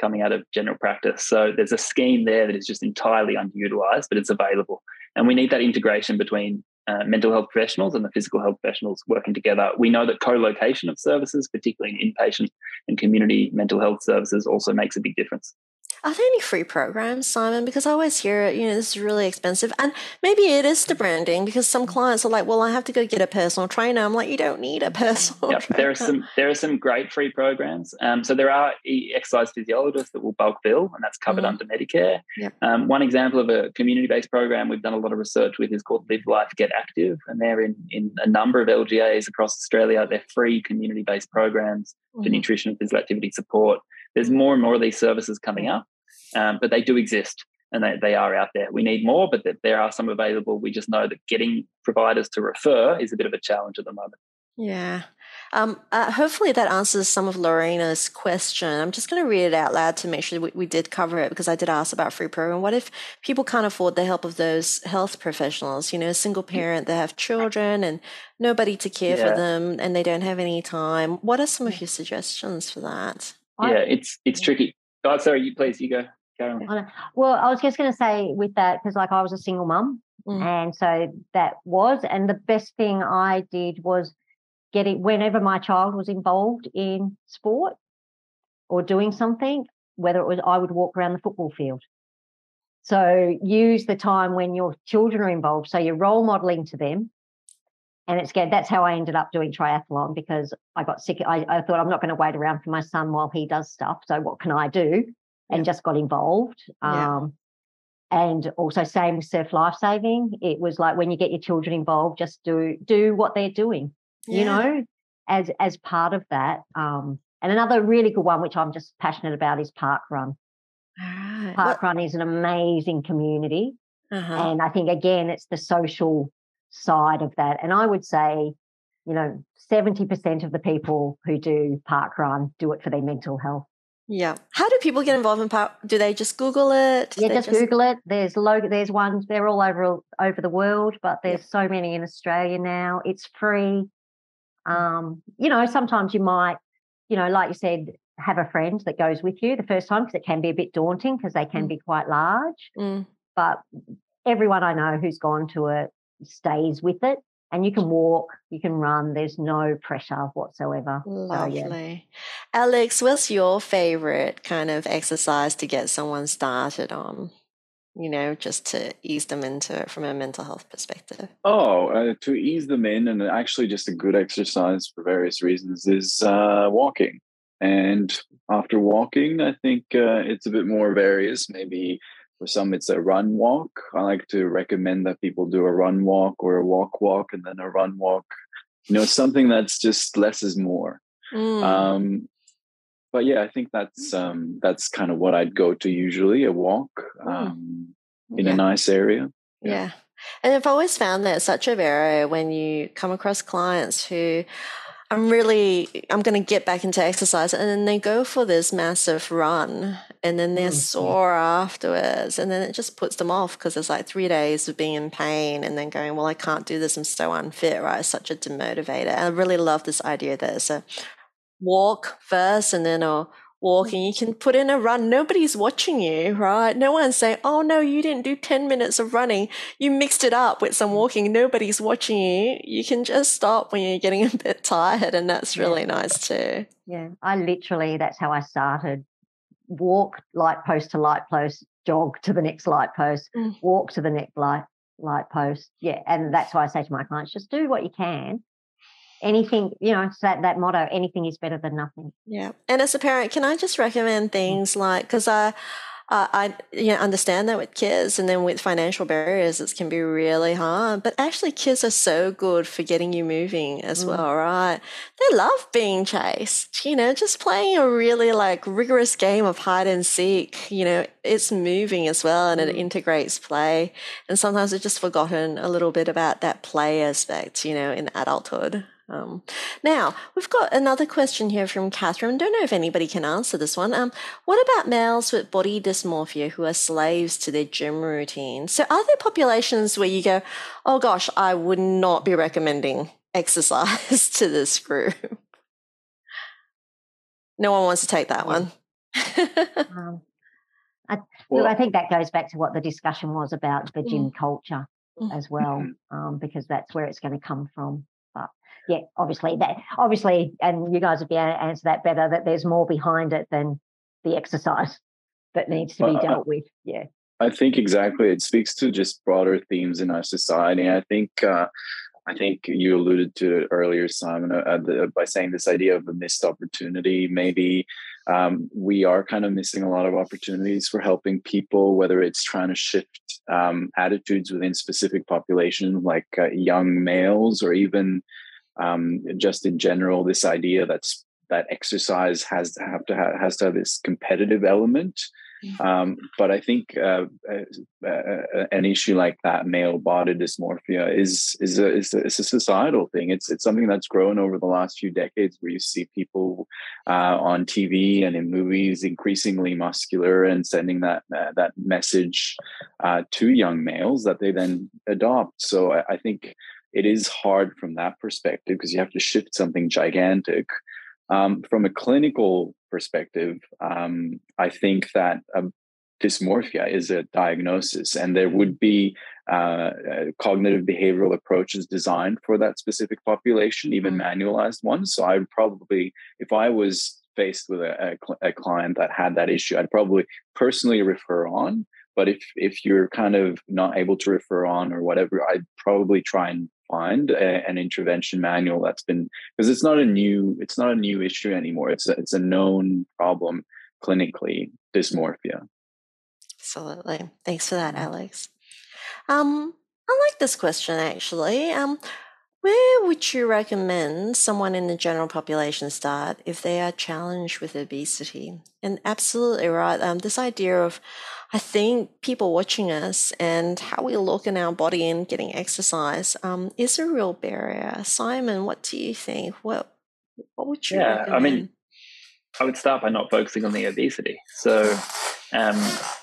coming out of general practice. So there's a scheme there that is just entirely underutilized, but it's available. And we need that integration between uh, mental health professionals and the physical health professionals working together. We know that co-location of services, particularly in inpatient and community mental health services, also makes a big difference. Are there any free programs, Simon? Because I always hear it, you know, this is really expensive. And maybe it is the branding because some clients are like, well, I have to go get a personal trainer. I'm like, you don't need a personal yep, trainer. There are some there are some great free programs. Um, so there are exercise physiologists that will bulk bill, and that's covered mm. under Medicare. Yep. Um, one example of a community-based program we've done a lot of research with is called Live Life Get Active, and they're in, in a number of LGAs across Australia. They're free community-based programs mm-hmm. for nutrition and physical activity support there's more and more of these services coming up, um, but they do exist and they, they are out there. We need more, but that there are some available. We just know that getting providers to refer is a bit of a challenge at the moment. Yeah. Um, uh, hopefully that answers some of Lorena's question. I'm just going to read it out loud to make sure we, we did cover it because I did ask about free program. What if people can't afford the help of those health professionals? You know, a single parent, they have children and nobody to care yeah. for them and they don't have any time. What are some of your suggestions for that? Yeah, it's it's tricky. Oh, sorry, you please you go. Well, I was just going to say with that because like I was a single mum, mm. and so that was, and the best thing I did was getting whenever my child was involved in sport or doing something, whether it was I would walk around the football field. So use the time when your children are involved. So you're role modeling to them and it's good. That's how I ended up doing triathlon because I got sick. I, I thought I'm not going to wait around for my son while he does stuff. So what can I do? And yeah. just got involved. Yeah. Um, and also same with surf life saving. It was like when you get your children involved, just do do what they're doing. Yeah. You know, as as part of that. Um, and another really good one, which I'm just passionate about, is Park Run. Park what? Run is an amazing community. Uh-huh. And I think again, it's the social side of that. And I would say, you know, 70% of the people who do park run do it for their mental health. Yeah. How do people get involved in park? Do they just Google it? Yeah, just, just, Google it. There's logo. There's ones. They're all over over the world, but there's so many in Australia now. It's free. Mm. Um, you know, sometimes you might, you know, like you said, have a friend that goes with you the first time because it can be a bit daunting because they can mm. be quite large. Mm. But everyone I know who's gone to it stays with it and you can walk, you can run. There's no pressure whatsoever. Lovely. So, yeah. Alex, what's your favorite kind of exercise to get someone started on? You know, just to ease them into it from a mental health perspective. Oh, uh, to ease them in, and actually just a good exercise for various reasons is uh, walking. And after walking, I think uh, it's a bit more various. Maybe for some, it's a run walk. I like to recommend that people do a run walk or a walk walk and then a run walk. You know, something that's just less is more. Mm. Um, but yeah, I think that's um, that's kind of what I'd go to usually a walk um, in yeah. a nice area. Yeah. yeah. And I've always found that such a barrier when you come across clients who I'm really I'm going to get back into exercise and then they go for this massive run and then they're mm-hmm. sore afterwards and then it just puts them off because it's like three days of being in pain and then going well i can't do this i'm so unfit right it's such a demotivator and i really love this idea that it's a walk first and then a walking. You can put in a run. Nobody's watching you right? No one's saying oh no you didn't do 10 minutes of running. You mixed it up with some walking. Nobody's watching you. You can just stop when you're getting a bit tired and that's really nice too. Yeah. I literally that's how i started. Walk light post to light post, jog to the next light post, mm. walk to the next light light post. Yeah, and that's why I say to my clients, just do what you can. Anything, you know, that that motto, anything is better than nothing. Yeah, and as a parent, can I just recommend mm. things like because I uh, I you know, understand that with kids, and then with financial barriers, it can be really hard. But actually, kids are so good for getting you moving as mm. well, right? They love being chased. You know, just playing a really like rigorous game of hide and seek. You know, it's moving as well, and mm. it integrates play. And sometimes we've just forgotten a little bit about that play aspect. You know, in adulthood. Um, now, we've got another question here from Catherine. Don't know if anybody can answer this one. Um, what about males with body dysmorphia who are slaves to their gym routine? So, are there populations where you go, oh gosh, I would not be recommending exercise to this group? No one wants to take that one. um, I, well, I think that goes back to what the discussion was about the gym mm. culture mm. as well, mm-hmm. um, because that's where it's going to come from yeah, obviously that obviously, and you guys would be able to answer that better. That there's more behind it than the exercise that needs to be well, dealt with. Yeah, I think exactly. It speaks to just broader themes in our society. I think. Uh, I think you alluded to it earlier, Simon, uh, the, by saying this idea of a missed opportunity. Maybe um, we are kind of missing a lot of opportunities for helping people, whether it's trying to shift um, attitudes within specific populations like uh, young males or even um, just in general, this idea that's that exercise has to have to have, has to have this competitive element. Mm-hmm. Um, but I think uh, uh, uh, an issue like that, male body dysmorphia, is is a, is a, is a societal thing. It's it's something that's grown over the last few decades, where you see people uh, on TV and in movies increasingly muscular and sending that uh, that message uh, to young males that they then adopt. So I, I think it is hard from that perspective because you have to shift something gigantic. Um, from a clinical perspective, um, I think that um, dysmorphia is a diagnosis, and there would be uh, uh, cognitive behavioral approaches designed for that specific population, even mm. manualized ones. So I would probably, if I was faced with a, a, a client that had that issue, I'd probably personally refer on. But if if you're kind of not able to refer on or whatever, I'd probably try and find a, an intervention manual that's been because it's not a new it's not a new issue anymore. It's a, it's a known problem clinically dysmorphia. Absolutely. Thanks for that, Alex. Um, I like this question actually. Um, where would you recommend someone in the general population start if they are challenged with obesity? And absolutely right. Um, this idea of I think people watching us and how we look in our body and getting exercise um, is a real barrier. Simon, what do you think? What what would you? Yeah, recommend? I mean, I would start by not focusing on the obesity. So, um,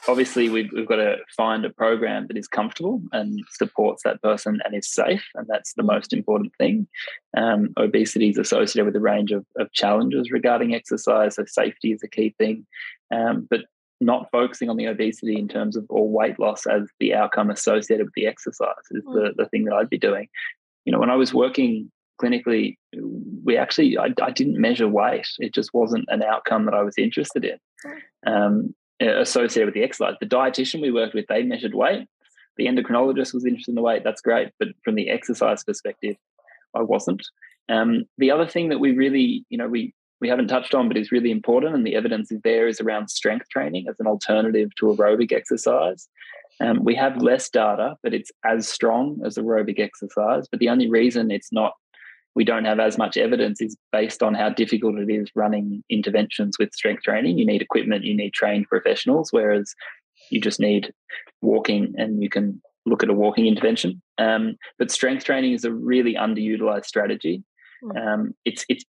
obviously, we've, we've got to find a program that is comfortable and supports that person and is safe, and that's the most important thing. Um, obesity is associated with a range of, of challenges regarding exercise, so safety is a key thing. Um, but not focusing on the obesity in terms of or weight loss as the outcome associated with the exercise is mm. the, the thing that I'd be doing. You know, when I was working clinically, we actually I, I didn't measure weight. It just wasn't an outcome that I was interested in. Um, associated with the exercise. The dietitian we worked with, they measured weight. The endocrinologist was interested in the weight. That's great, but from the exercise perspective, I wasn't. Um, the other thing that we really, you know, we we haven't touched on, but is really important, and the evidence is there, is around strength training as an alternative to aerobic exercise. Um, we have less data, but it's as strong as aerobic exercise. But the only reason it's not, we don't have as much evidence is based on how difficult it is running interventions with strength training. You need equipment, you need trained professionals, whereas you just need walking and you can look at a walking intervention. Um, but strength training is a really underutilized strategy. Hmm. Um, it's it's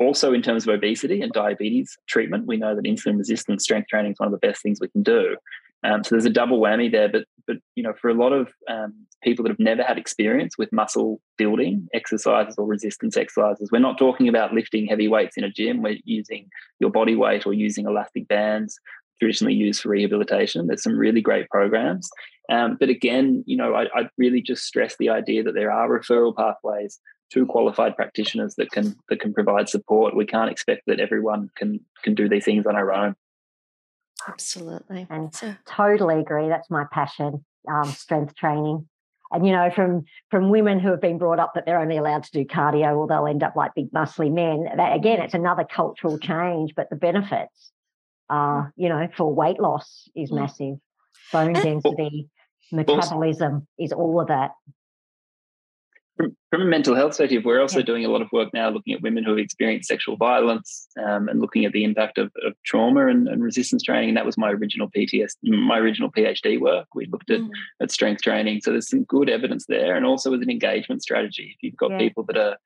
also in terms of obesity and diabetes treatment. We know that insulin resistant strength training is one of the best things we can do. Um, so there's a double whammy there. But but you know, for a lot of um, people that have never had experience with muscle building exercises or resistance exercises, we're not talking about lifting heavy weights in a gym. We're using your body weight or using elastic bands traditionally used for rehabilitation. There's some really great programs. Um, but again, you know, I, I really just stress the idea that there are referral pathways to qualified practitioners that can that can provide support. We can't expect that everyone can can do these things on our own. Absolutely. And so. totally agree. That's my passion, um, strength training. And you know, from from women who have been brought up that they're only allowed to do cardio or they'll end up like big muscly men. That again, it's another cultural change, but the benefits uh, you know, for weight loss is massive. Bone density, metabolism is all of that from, from a mental health perspective, we're also yeah. doing a lot of work now looking at women who have experienced sexual violence um, and looking at the impact of, of trauma and, and, resistance training. And that was my original PTS, my original PhD work. We looked at, mm. at strength training. So there's some good evidence there. And also as an engagement strategy, if you've got yeah. people that are,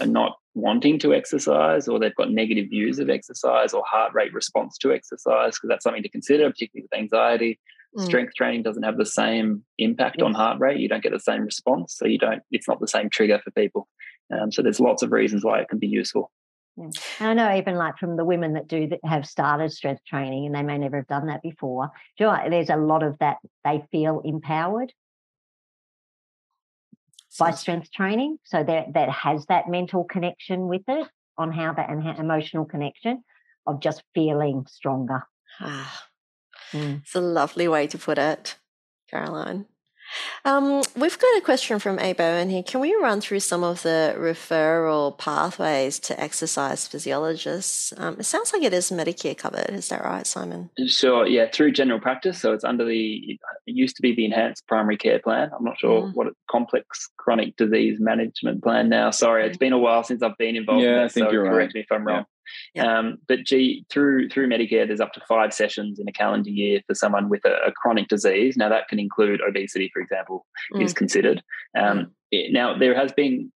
are not wanting to exercise or they've got negative views of exercise or heart rate response to exercise, because that's something to consider, particularly with anxiety Mm. Strength training doesn't have the same impact on heart rate. You don't get the same response. So you don't, it's not the same trigger for people. Um, so there's lots of reasons why it can be useful. Yeah. I know even like from the women that do that have started strength training and they may never have done that before. Do you know, there's a lot of that they feel empowered by strength training. So that that has that mental connection with it on how that and how emotional connection of just feeling stronger. Ah, Mm. It's a lovely way to put it, Caroline. Um, we've got a question from A. Bowen here. Can we run through some of the referral pathways to exercise physiologists? Um, it sounds like it is Medicare covered. Is that right, Simon? Sure. Yeah, through general practice. So it's under the, it used to be the enhanced primary care plan. I'm not sure mm. what it, complex chronic disease management plan now. Sorry, it's been a while since I've been involved. Yeah, in I think so you're correct right. me if I'm wrong. Yeah. Um, but gee, through through Medicare, there's up to five sessions in a calendar year for someone with a, a chronic disease. Now that can include obesity, for example, mm. is considered. Um, mm. now there has been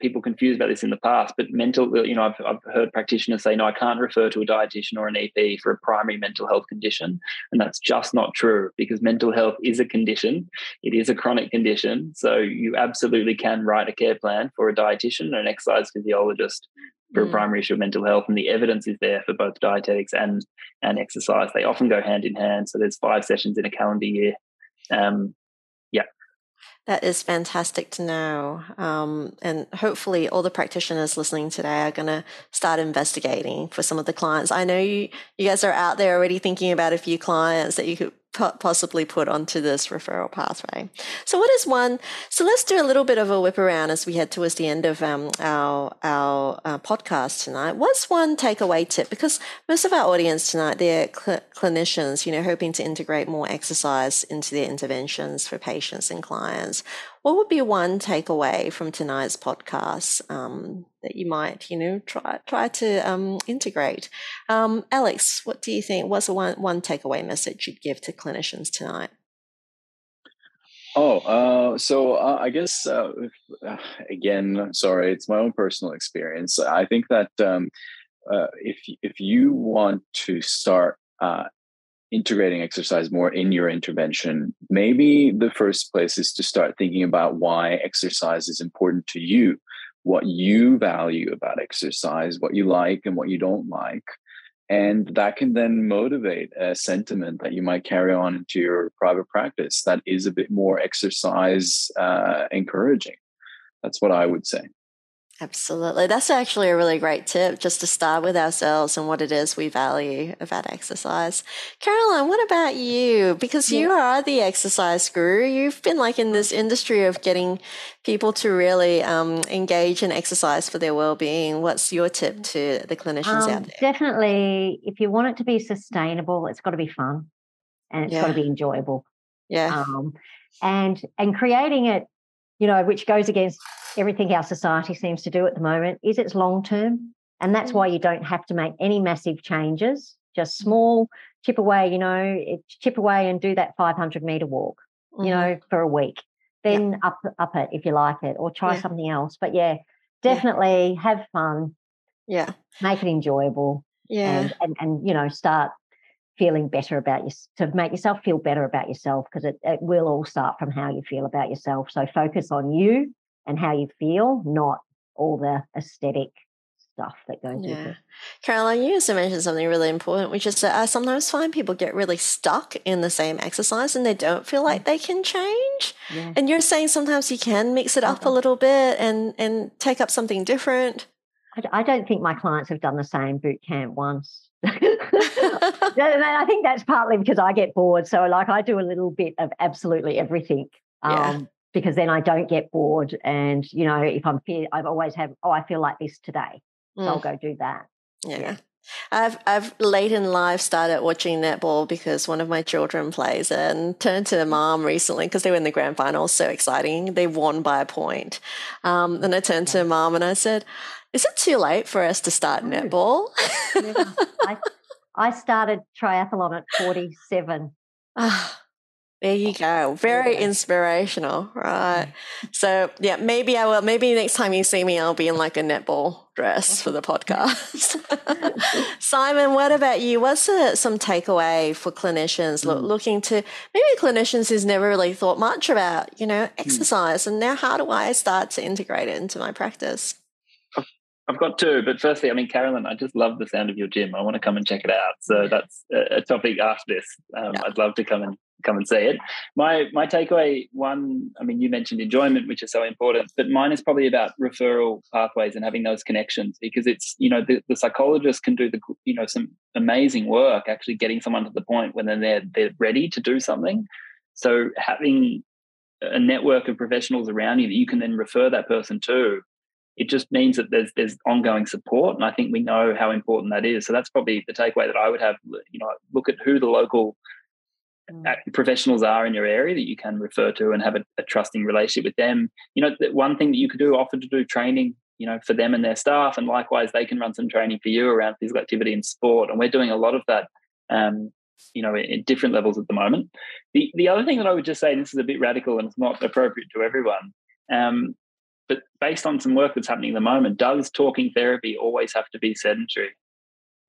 people confused about this in the past, but mental, you know, I've, I've heard practitioners say, no, I can't refer to a dietitian or an EP for a primary mental health condition. And that's just not true because mental health is a condition. It is a chronic condition. So you absolutely can write a care plan for a dietitian an exercise physiologist for mm. a primary issue of mental health, and the evidence is there for both dietetics and and exercise. They often go hand in hand. So there's five sessions in a calendar year. Um, yeah. That is fantastic to know. Um, and hopefully, all the practitioners listening today are going to start investigating for some of the clients. I know you, you guys are out there already thinking about a few clients that you could possibly put onto this referral pathway. So, what is one? So, let's do a little bit of a whip around as we head towards the end of um, our our uh, podcast tonight. What's one takeaway tip? Because most of our audience tonight they're cl- clinicians, you know, hoping to integrate more exercise into their interventions for patients and clients. What would be one takeaway from tonight's podcast um, that you might, you know, try try to um, integrate? Um, Alex, what do you think? What's the one one takeaway message you'd give to clinicians tonight? Oh, uh, so uh, I guess uh, again, sorry, it's my own personal experience. I think that um, uh, if if you want to start uh, integrating exercise more in your intervention, maybe the first place is to start thinking about why exercise is important to you, what you value about exercise, what you like and what you don't like. And that can then motivate a sentiment that you might carry on into your private practice that is a bit more exercise uh, encouraging. That's what I would say. Absolutely. That's actually a really great tip just to start with ourselves and what it is we value about exercise. Caroline, what about you? Because you are the exercise guru. You've been like in this industry of getting people to really um, engage in exercise for their well-being. What's your tip to the clinicians um, out there? Definitely, if you want it to be sustainable, it's got to be fun and it's yeah. got to be enjoyable. Yeah. Um, and and creating it you know, which goes against everything our society seems to do at the moment, is it's long term. And that's why mm. you don't have to make any massive changes, just small chip away, you know, chip away and do that 500 meter walk, you mm-hmm. know, for a week. Then up up it if you like it, or try yeah. something else. But yeah, definitely yeah. have fun. Yeah. Make it enjoyable. Yeah. And, and, and, you know, start feeling better about you to make yourself feel better about yourself because it, it will all start from how you feel about yourself. So focus on you and how you feel, not all the aesthetic stuff that goes yeah. with it. Caroline, you also mentioned something really important, which is that I sometimes find people get really stuck in the same exercise and they don't feel like they can change. Yeah. And you're saying sometimes you can mix it up a uh-huh. little bit and and take up something different. I don't think my clients have done the same boot camp once. I think that's partly because I get bored. So, like, I do a little bit of absolutely everything. Um, yeah. Because then I don't get bored, and you know, if I'm fear, I've always have. Oh, I feel like this today, so mm. I'll go do that. Yeah. yeah. I've I've late in life started watching netball because one of my children plays and turned to the mom recently because they were in the grand final. So exciting! They won by a point. Um, and I turned to mom and I said, "Is it too late for us to start no. netball?" I, I started triathlon at forty seven. Ah, there you go. Very inspirational, right? So yeah, maybe I will. Maybe next time you see me, I'll be in like a netball dress for the podcast. Simon, what about you? What's a, some takeaway for clinicians mm. looking to maybe clinicians who's never really thought much about you know mm. exercise, mm. and now how do I start to integrate it into my practice? I've got two, but firstly, I mean, Caroline, I just love the sound of your gym. I want to come and check it out. So that's a, topic after this. Um, yeah. I'd love to come and come and see it. My my takeaway one, I mean, you mentioned enjoyment, which is so important, but mine is probably about referral pathways and having those connections because it's you know the, the psychologist can do the you know some amazing work actually getting someone to the point when they're they're ready to do something. So having a network of professionals around you that you can then refer that person to it just means that there's there's ongoing support and i think we know how important that is. So that's probably the takeaway that i would have you know look at who the local mm. professionals are in your area that you can refer to and have a, a trusting relationship with them. You know one thing that you could do offer to do training you know for them and their staff and likewise they can run some training for you around physical activity and sport and we're doing a lot of that um, you know in different levels at the moment. The the other thing that i would just say this is a bit radical and it's not appropriate to everyone um, but based on some work that's happening at the moment, does talking therapy always have to be sedentary?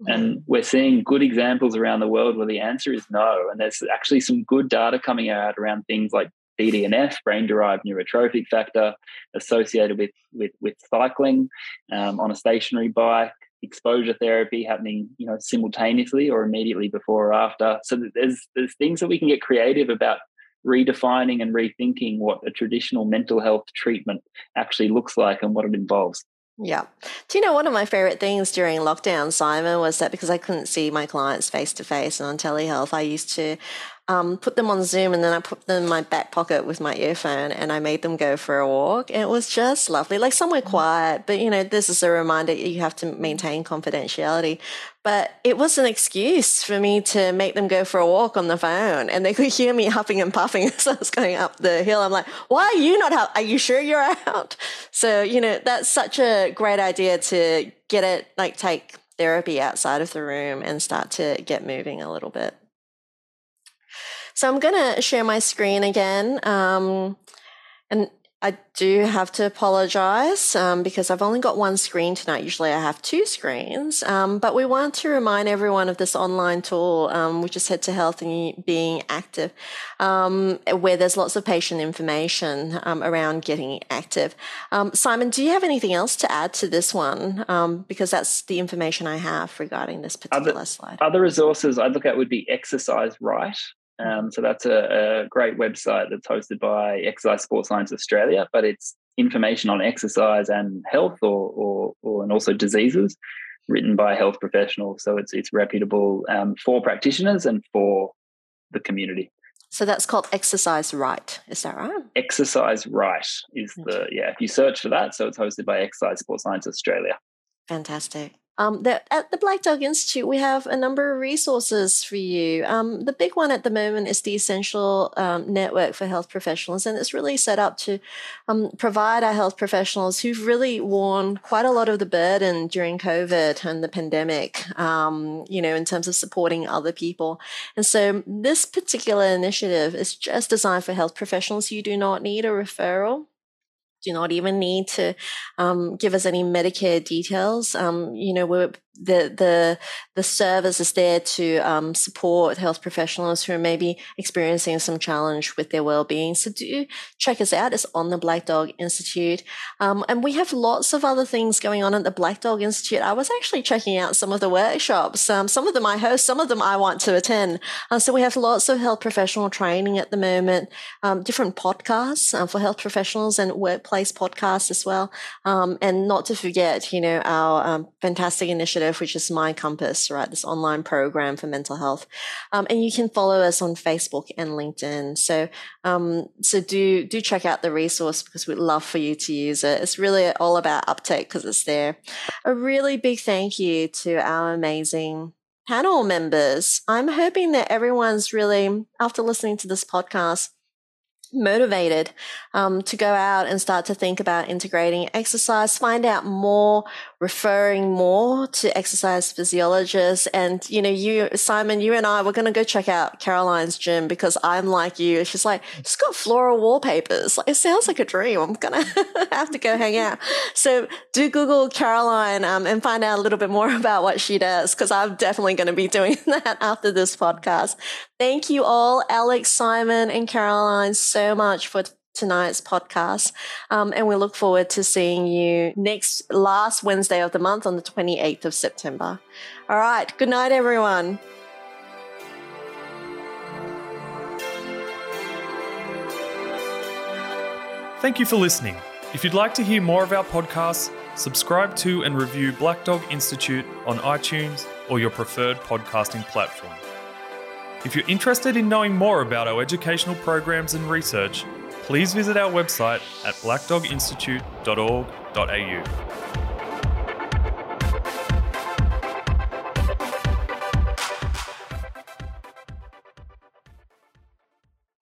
And we're seeing good examples around the world where the answer is no. And there's actually some good data coming out around things like BDNF, brain derived neurotrophic factor, associated with, with, with cycling um, on a stationary bike, exposure therapy happening you know simultaneously or immediately before or after so there's there's things that we can get creative about redefining and rethinking what a traditional mental health treatment actually looks like and what it involves. Yeah. Do you know one of my favorite things during lockdown, Simon, was that because I couldn't see my clients face to face and on telehealth, I used to um, put them on Zoom and then I put them in my back pocket with my earphone and I made them go for a walk. And it was just lovely, like somewhere mm. quiet. But, you know, this is a reminder you have to maintain confidentiality. But it was an excuse for me to make them go for a walk on the phone and they could hear me huffing and puffing as I was going up the hill. I'm like, why are you not out? Are you sure you're out? So, you know, that's such a great idea to get it, like take therapy outside of the room and start to get moving a little bit. So I'm going to share my screen again. Um, and I do have to apologize um, because I've only got one screen tonight. Usually I have two screens. Um, but we want to remind everyone of this online tool, um, which is Head to Health and Being Active, um, where there's lots of patient information um, around getting active. Um, Simon, do you have anything else to add to this one? because that's the information I have regarding this particular other, slide. Other resources I'd look at would be Exercise Right. Um, so that's a, a, great website that's hosted by Exercise Sports Science Australia, but it's information on exercise and health, or, or, or and also diseases, written by health professionals. So it's it's reputable um, for practitioners and for the community. So that's called Exercise Right. Is that right? Exercise Right is the yeah. If you search for that, so it's hosted by Exercise Sports Science Australia. Fantastic. Um, the, at the Black Dog Institute, we have a number of resources for you. Um, the big one at the moment is the Essential um, Network for Health Professionals, and it's really set up to um, provide our health professionals who've really worn quite a lot of the burden during COVID and the pandemic, um, you know, in terms of supporting other people. And so this particular initiative is just designed for health professionals. You do not need a referral do not even need to um, give us any Medicare details. Um, you know, the the the service is there to um, support health professionals who are maybe experiencing some challenge with their well-being. So do check us out. It's on the Black Dog Institute, um, and we have lots of other things going on at the Black Dog Institute. I was actually checking out some of the workshops. Um, some of them I host, some of them I want to attend. Uh, so we have lots of health professional training at the moment, um, different podcasts uh, for health professionals and workplace podcasts as well, um, and not to forget, you know, our um, fantastic initiative initiative, which is myCompass, right? This online program for mental health. Um, and you can follow us on Facebook and LinkedIn. So, um, so do, do check out the resource because we'd love for you to use it. It's really all about uptake because it's there. A really big thank you to our amazing panel members. I'm hoping that everyone's really, after listening to this podcast, motivated um, to go out and start to think about integrating exercise, find out more, referring more to exercise physiologists. And, you know, you, Simon, you and I, we're going to go check out Caroline's gym because I'm like you. She's like, she's got floral wallpapers. Like, it sounds like a dream. I'm going to have to go hang out. So do Google Caroline um, and find out a little bit more about what she does because I'm definitely going to be doing that after this podcast. Thank you all, Alex, Simon, and Caroline, so much for tonight's podcast. Um, and we look forward to seeing you next last Wednesday of the month on the 28th of September. All right. Good night, everyone. Thank you for listening. If you'd like to hear more of our podcasts, subscribe to and review Black Dog Institute on iTunes or your preferred podcasting platform. If you're interested in knowing more about our educational programs and research, please visit our website at blackdoginstitute.org.au.